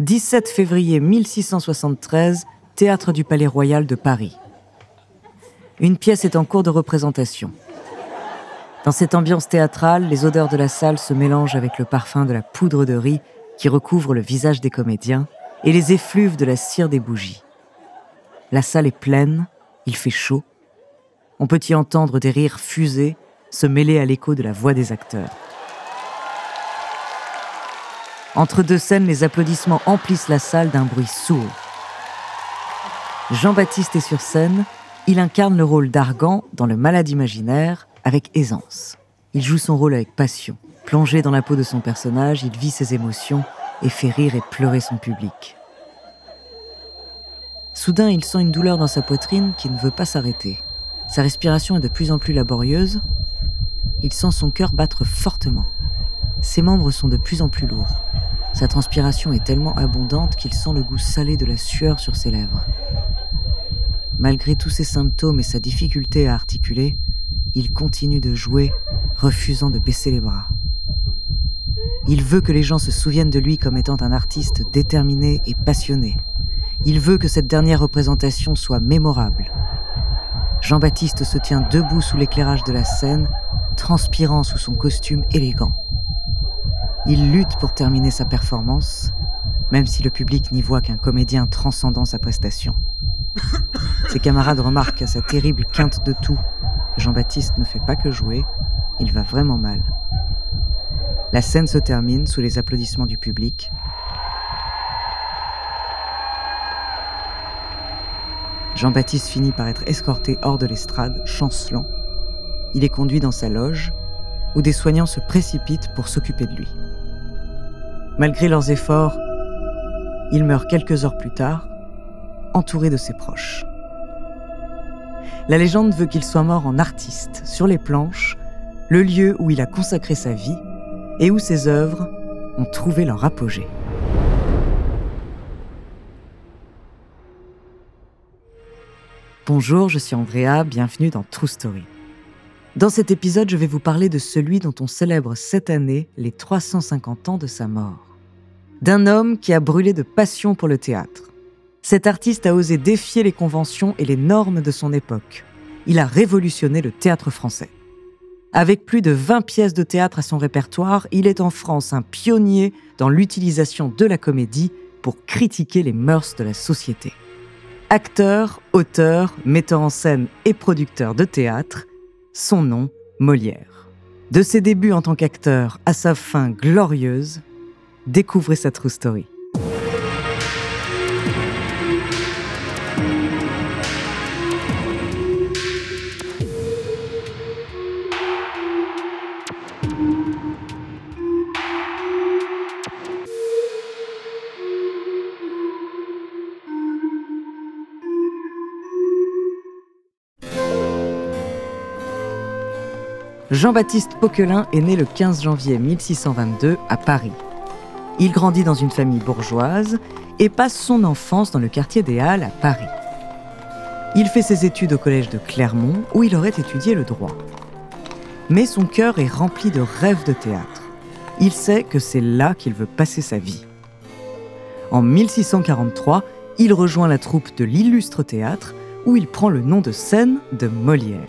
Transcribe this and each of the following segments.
17 février 1673, théâtre du Palais Royal de Paris. Une pièce est en cours de représentation. Dans cette ambiance théâtrale, les odeurs de la salle se mélangent avec le parfum de la poudre de riz qui recouvre le visage des comédiens et les effluves de la cire des bougies. La salle est pleine, il fait chaud. On peut y entendre des rires fusés se mêler à l'écho de la voix des acteurs. Entre deux scènes, les applaudissements emplissent la salle d'un bruit sourd. Jean-Baptiste est sur scène, il incarne le rôle d'Argan dans Le Malade imaginaire avec aisance. Il joue son rôle avec passion. Plongé dans la peau de son personnage, il vit ses émotions et fait rire et pleurer son public. Soudain, il sent une douleur dans sa poitrine qui ne veut pas s'arrêter. Sa respiration est de plus en plus laborieuse. Il sent son cœur battre fortement. Ses membres sont de plus en plus lourds. Sa transpiration est tellement abondante qu'il sent le goût salé de la sueur sur ses lèvres. Malgré tous ses symptômes et sa difficulté à articuler, il continue de jouer, refusant de baisser les bras. Il veut que les gens se souviennent de lui comme étant un artiste déterminé et passionné. Il veut que cette dernière représentation soit mémorable. Jean-Baptiste se tient debout sous l'éclairage de la scène, transpirant sous son costume élégant. Il lutte pour terminer sa performance, même si le public n'y voit qu'un comédien transcendant sa prestation. Ses camarades remarquent à sa terrible quinte de tout que Jean-Baptiste ne fait pas que jouer, il va vraiment mal. La scène se termine sous les applaudissements du public. Jean-Baptiste finit par être escorté hors de l'estrade, chancelant. Il est conduit dans sa loge, où des soignants se précipitent pour s'occuper de lui. Malgré leurs efforts, il meurt quelques heures plus tard, entouré de ses proches. La légende veut qu'il soit mort en artiste, sur les planches, le lieu où il a consacré sa vie et où ses œuvres ont trouvé leur apogée. Bonjour, je suis Andrea, bienvenue dans True Story. Dans cet épisode, je vais vous parler de celui dont on célèbre cette année les 350 ans de sa mort d'un homme qui a brûlé de passion pour le théâtre. Cet artiste a osé défier les conventions et les normes de son époque. Il a révolutionné le théâtre français. Avec plus de 20 pièces de théâtre à son répertoire, il est en France un pionnier dans l'utilisation de la comédie pour critiquer les mœurs de la société. Acteur, auteur, metteur en scène et producteur de théâtre, son nom, Molière. De ses débuts en tant qu'acteur à sa fin glorieuse, Découvrez sa true story. Jean-Baptiste Poquelin est né le 15 janvier 1622 à Paris. Il grandit dans une famille bourgeoise et passe son enfance dans le quartier des Halles à Paris. Il fait ses études au collège de Clermont où il aurait étudié le droit. Mais son cœur est rempli de rêves de théâtre. Il sait que c'est là qu'il veut passer sa vie. En 1643, il rejoint la troupe de l'illustre théâtre où il prend le nom de scène de Molière.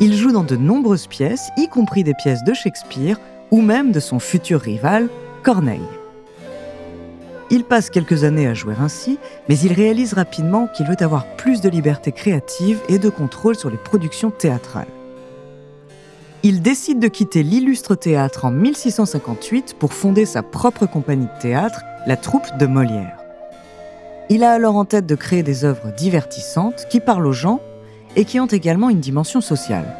Il joue dans de nombreuses pièces, y compris des pièces de Shakespeare ou même de son futur rival, Corneille. Il passe quelques années à jouer ainsi, mais il réalise rapidement qu'il veut avoir plus de liberté créative et de contrôle sur les productions théâtrales. Il décide de quitter l'illustre théâtre en 1658 pour fonder sa propre compagnie de théâtre, la troupe de Molière. Il a alors en tête de créer des œuvres divertissantes qui parlent aux gens et qui ont également une dimension sociale.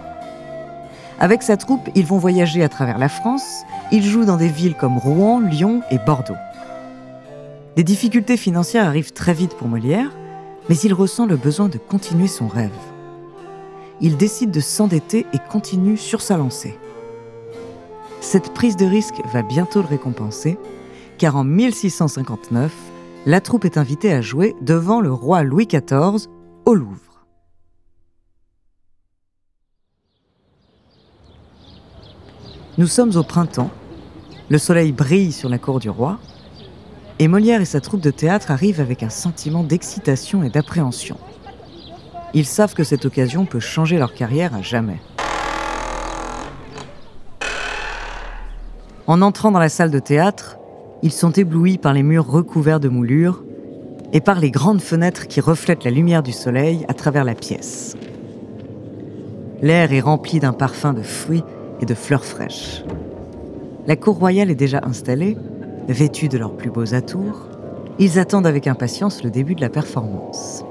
Avec sa troupe, ils vont voyager à travers la France, ils jouent dans des villes comme Rouen, Lyon et Bordeaux. Des difficultés financières arrivent très vite pour Molière, mais il ressent le besoin de continuer son rêve. Il décide de s'endetter et continue sur sa lancée. Cette prise de risque va bientôt le récompenser, car en 1659, la troupe est invitée à jouer devant le roi Louis XIV au Louvre. Nous sommes au printemps, le soleil brille sur la cour du roi, et Molière et sa troupe de théâtre arrivent avec un sentiment d'excitation et d'appréhension. Ils savent que cette occasion peut changer leur carrière à jamais. En entrant dans la salle de théâtre, ils sont éblouis par les murs recouverts de moulures et par les grandes fenêtres qui reflètent la lumière du soleil à travers la pièce. L'air est rempli d'un parfum de fruits et de fleurs fraîches. La cour royale est déjà installée, vêtue de leurs plus beaux atours. Ils attendent avec impatience le début de la performance.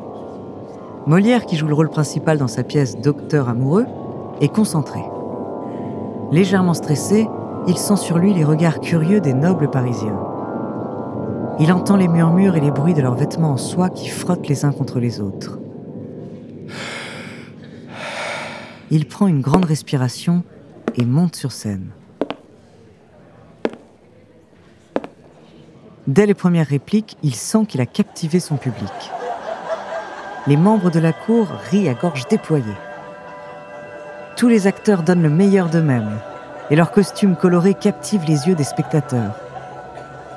Molière, qui joue le rôle principal dans sa pièce Docteur amoureux, est concentré. Légèrement stressé, il sent sur lui les regards curieux des nobles parisiens. Il entend les murmures et les bruits de leurs vêtements en soie qui frottent les uns contre les autres. Il prend une grande respiration et monte sur scène. Dès les premières répliques, il sent qu'il a captivé son public. Les membres de la cour rient à gorge déployée. Tous les acteurs donnent le meilleur d'eux-mêmes et leurs costumes colorés captivent les yeux des spectateurs.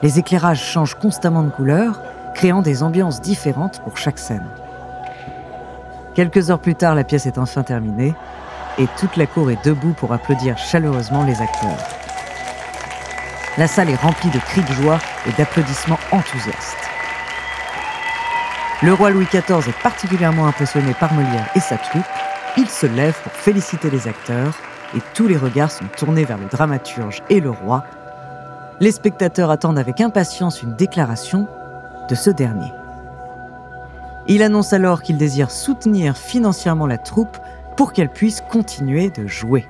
Les éclairages changent constamment de couleur, créant des ambiances différentes pour chaque scène. Quelques heures plus tard, la pièce est enfin terminée et toute la cour est debout pour applaudir chaleureusement les acteurs. La salle est remplie de cris de joie et d'applaudissements enthousiastes. Le roi Louis XIV est particulièrement impressionné par Molière et sa troupe. Il se lève pour féliciter les acteurs et tous les regards sont tournés vers le dramaturge et le roi. Les spectateurs attendent avec impatience une déclaration de ce dernier. Il annonce alors qu'il désire soutenir financièrement la troupe pour qu'elle puisse continuer de jouer.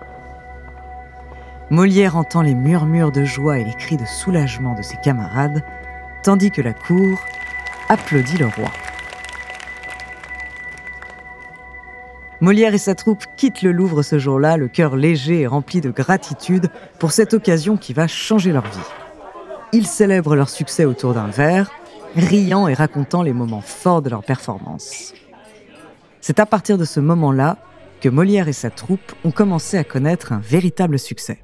Molière entend les murmures de joie et les cris de soulagement de ses camarades, tandis que la cour applaudit le roi. Molière et sa troupe quittent le Louvre ce jour-là, le cœur léger et rempli de gratitude pour cette occasion qui va changer leur vie. Ils célèbrent leur succès autour d'un verre, riant et racontant les moments forts de leur performance. C'est à partir de ce moment-là que Molière et sa troupe ont commencé à connaître un véritable succès.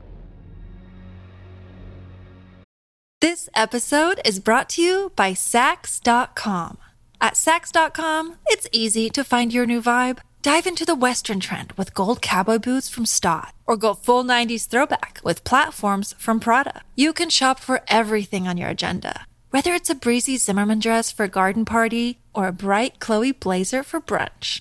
This episode is brought to you by Sax.com. At Sax.com, it's easy to find your new vibe. Dive into the Western trend with gold cowboy boots from Stott, or go full 90s throwback with platforms from Prada. You can shop for everything on your agenda, whether it's a breezy Zimmerman dress for a garden party or a bright Chloe blazer for brunch.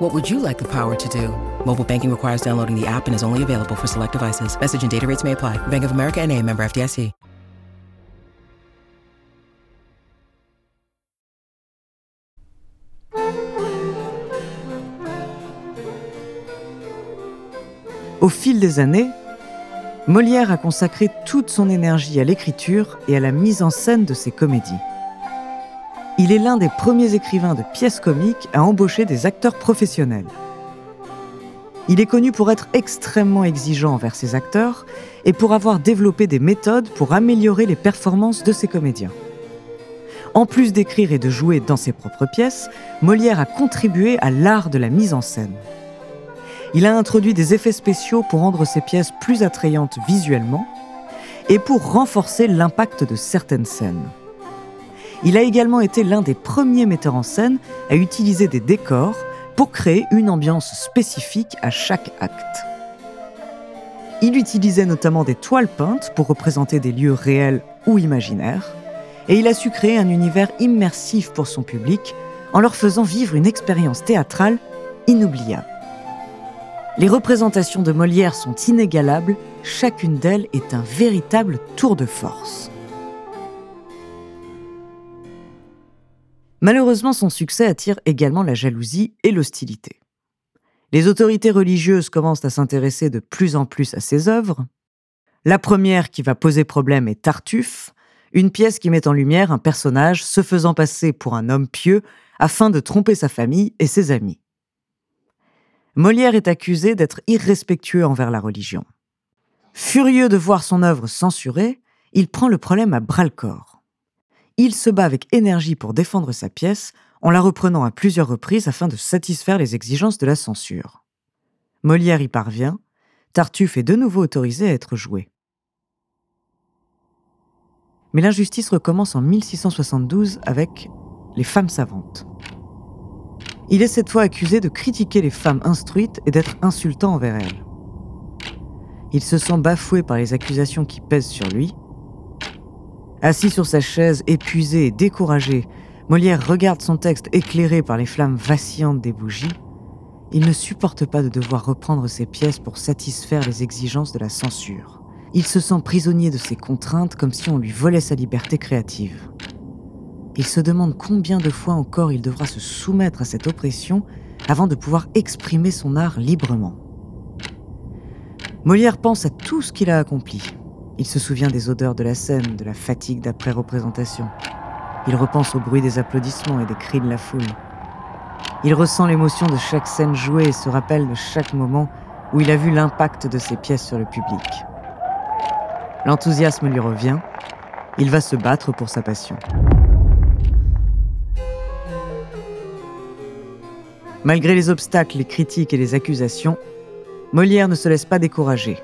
What would you like the power to do? Mobile banking requires downloading the app and is only available for select devices. Message and data rates may apply. Bank of America and a member FDIC. Au fil des années, Molière a consacré toute son énergie à l'écriture et à la mise en scène de ses comédies. Il est l'un des premiers écrivains de pièces comiques à embaucher des acteurs professionnels. Il est connu pour être extrêmement exigeant envers ses acteurs et pour avoir développé des méthodes pour améliorer les performances de ses comédiens. En plus d'écrire et de jouer dans ses propres pièces, Molière a contribué à l'art de la mise en scène. Il a introduit des effets spéciaux pour rendre ses pièces plus attrayantes visuellement et pour renforcer l'impact de certaines scènes. Il a également été l'un des premiers metteurs en scène à utiliser des décors pour créer une ambiance spécifique à chaque acte. Il utilisait notamment des toiles peintes pour représenter des lieux réels ou imaginaires, et il a su créer un univers immersif pour son public en leur faisant vivre une expérience théâtrale inoubliable. Les représentations de Molière sont inégalables, chacune d'elles est un véritable tour de force. Malheureusement, son succès attire également la jalousie et l'hostilité. Les autorités religieuses commencent à s'intéresser de plus en plus à ses œuvres. La première qui va poser problème est Tartuffe, une pièce qui met en lumière un personnage se faisant passer pour un homme pieux afin de tromper sa famille et ses amis. Molière est accusé d'être irrespectueux envers la religion. Furieux de voir son œuvre censurée, il prend le problème à bras-le-corps il se bat avec énergie pour défendre sa pièce en la reprenant à plusieurs reprises afin de satisfaire les exigences de la censure. Molière y parvient, Tartuffe est de nouveau autorisé à être joué. Mais l'injustice recommence en 1672 avec Les femmes savantes. Il est cette fois accusé de critiquer les femmes instruites et d'être insultant envers elles. Il se sent bafoué par les accusations qui pèsent sur lui Assis sur sa chaise, épuisé et découragé, Molière regarde son texte éclairé par les flammes vacillantes des bougies. Il ne supporte pas de devoir reprendre ses pièces pour satisfaire les exigences de la censure. Il se sent prisonnier de ses contraintes comme si on lui volait sa liberté créative. Il se demande combien de fois encore il devra se soumettre à cette oppression avant de pouvoir exprimer son art librement. Molière pense à tout ce qu'il a accompli, il se souvient des odeurs de la scène, de la fatigue d'après-représentation. Il repense au bruit des applaudissements et des cris de la foule. Il ressent l'émotion de chaque scène jouée et se rappelle de chaque moment où il a vu l'impact de ses pièces sur le public. L'enthousiasme lui revient. Il va se battre pour sa passion. Malgré les obstacles, les critiques et les accusations, Molière ne se laisse pas décourager.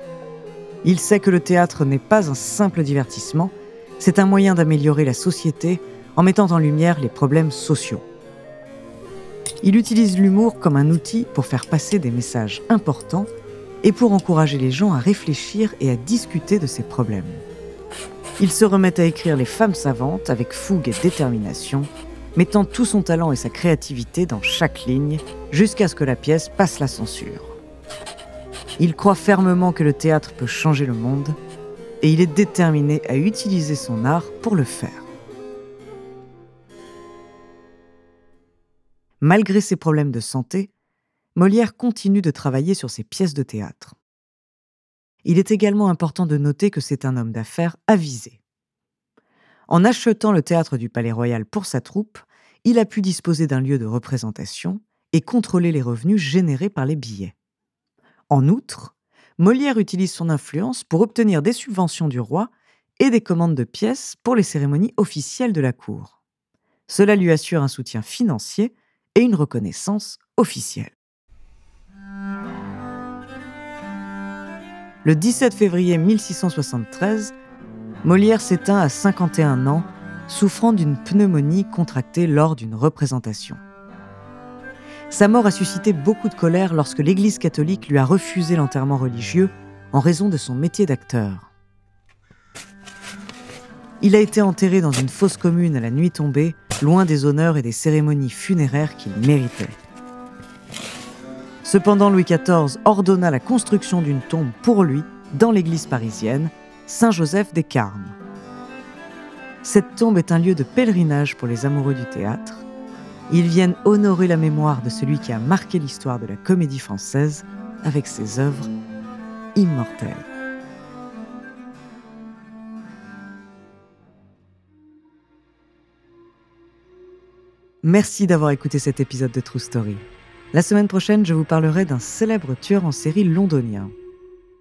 Il sait que le théâtre n'est pas un simple divertissement, c'est un moyen d'améliorer la société en mettant en lumière les problèmes sociaux. Il utilise l'humour comme un outil pour faire passer des messages importants et pour encourager les gens à réfléchir et à discuter de ces problèmes. Il se remet à écrire Les femmes savantes avec fougue et détermination, mettant tout son talent et sa créativité dans chaque ligne jusqu'à ce que la pièce passe la censure. Il croit fermement que le théâtre peut changer le monde et il est déterminé à utiliser son art pour le faire. Malgré ses problèmes de santé, Molière continue de travailler sur ses pièces de théâtre. Il est également important de noter que c'est un homme d'affaires avisé. En achetant le théâtre du Palais Royal pour sa troupe, il a pu disposer d'un lieu de représentation et contrôler les revenus générés par les billets. En outre, Molière utilise son influence pour obtenir des subventions du roi et des commandes de pièces pour les cérémonies officielles de la cour. Cela lui assure un soutien financier et une reconnaissance officielle. Le 17 février 1673, Molière s'éteint à 51 ans, souffrant d'une pneumonie contractée lors d'une représentation. Sa mort a suscité beaucoup de colère lorsque l'Église catholique lui a refusé l'enterrement religieux en raison de son métier d'acteur. Il a été enterré dans une fosse commune à la nuit tombée, loin des honneurs et des cérémonies funéraires qu'il méritait. Cependant, Louis XIV ordonna la construction d'une tombe pour lui dans l'église parisienne, Saint-Joseph des Carmes. Cette tombe est un lieu de pèlerinage pour les amoureux du théâtre ils viennent honorer la mémoire de celui qui a marqué l'histoire de la comédie française avec ses œuvres immortelles. Merci d'avoir écouté cet épisode de True Story. La semaine prochaine, je vous parlerai d'un célèbre tueur en série londonien.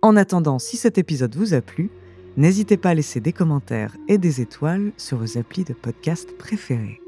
En attendant, si cet épisode vous a plu, n'hésitez pas à laisser des commentaires et des étoiles sur vos applis de podcast préférés.